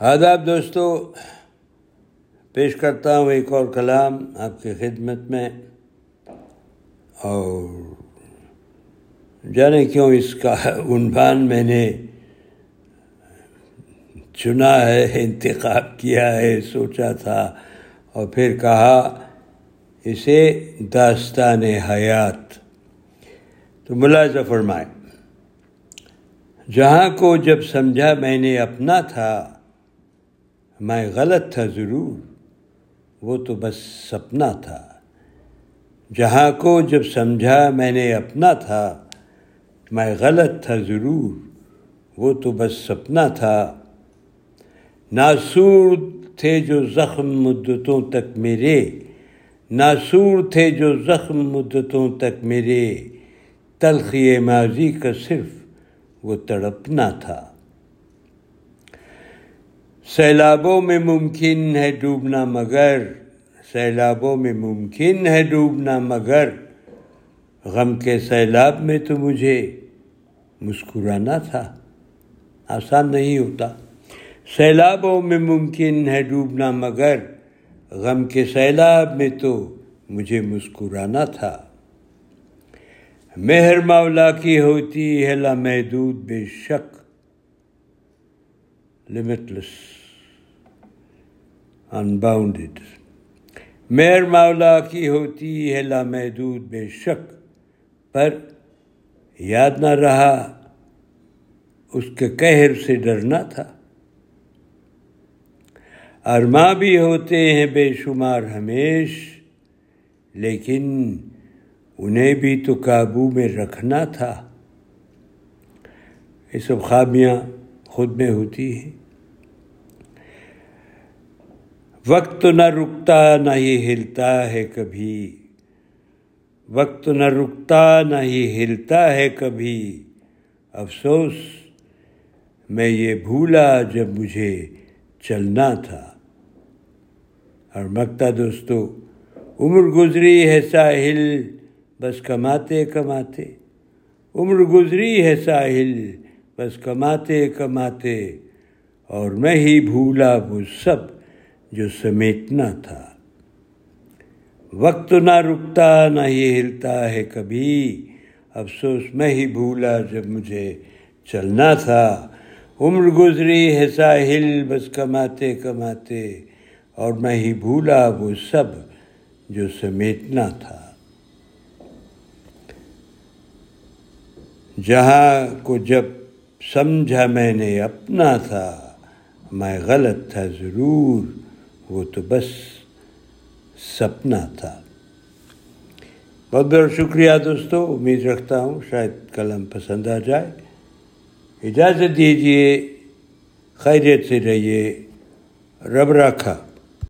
آداب دوستو، پیش کرتا ہوں ایک اور کلام آپ کی خدمت میں۔ اور جانے کیوں اس کا عنوان میں نے چنا ہے، انتخاب کیا ہے، سوچا تھا۔ اور پھر کہا، اسے داستان حیات۔ تو ملاحظہ فرمائے جہاں کو جب سمجھا میں نے اپنا تھا میں غلط تھا ضرور، وہ تو بس سپنا تھا۔ جہاں کو جب سمجھا میں نے اپنا تھا، میں غلط تھا ضرور، وہ تو بس سپنا تھا۔ ناسور تھے جو زخم مدتوں تک میرے، ناسور تھے جو زخم مدتوں تک میرے۔ تلخی ماضی کا صرف وہ تڑپنا تھا۔ سیلابوں میں ممکن ہے ڈوبنا مگر، سیلابوں میں ممکن ہے ڈوبنا مگر۔ غم کے سیلاب میں تو مجھے مسکرانا تھا، آسان نہیں ہوتا۔ سیلابوں میں ممکن ہے ڈوبنا مگر، غم کے سیلاب میں تو مجھے مسکرانا تھا۔ مہر مولا کی ہوتی ہے لامحدود، بے شک لمٹلس انباؤنڈیڈ میر مولا کی ہوتی ہے لامحدود بے شک پر یاد نہ رہا اس کے قہر سے ڈرنا تھا ارماں بھی ہوتے ہیں بے شمار ہمیش لیکن انہیں بھی تو قابو میں رکھنا تھا یہ سب خامیاں خود میں ہوتی ہیں وقت نہ رکتا نہ ہی ہلتا ہے کبھی۔ وقت نہ رکتا نہ ہی ہلتا ہے کبھی۔ افسوس، میں یہ بھولا جب مجھے چلنا تھا۔ اور مکتا دوستو، عمر گزری ہے ساحل، بس کماتے کماتے۔ عمر گزری ہے ساحل بس کماتے کماتے اور میں ہی بھولا وہ سب جو سمیٹنا تھا۔ وقت نہ رکتا نہ ہی ہلتا ہے کبھی۔ افسوس میں ہی بھولا جب مجھے چلنا تھا۔ عمر گزری ہے ساحل بس کماتے کماتے اور میں ہی بھولا وہ سب جو سمیٹنا تھا۔ جہاں کو جب سمجھا میں نے اپنا تھا، میں غلط تھا ضرور، وہ تو بس سپنا تھا۔ بہت بہت شکریہ دوستو، امید رکھتا ہوں شاید قلم پسند آ جائے۔ اجازت دیجیے خیریت سے رہیے، رب رکھا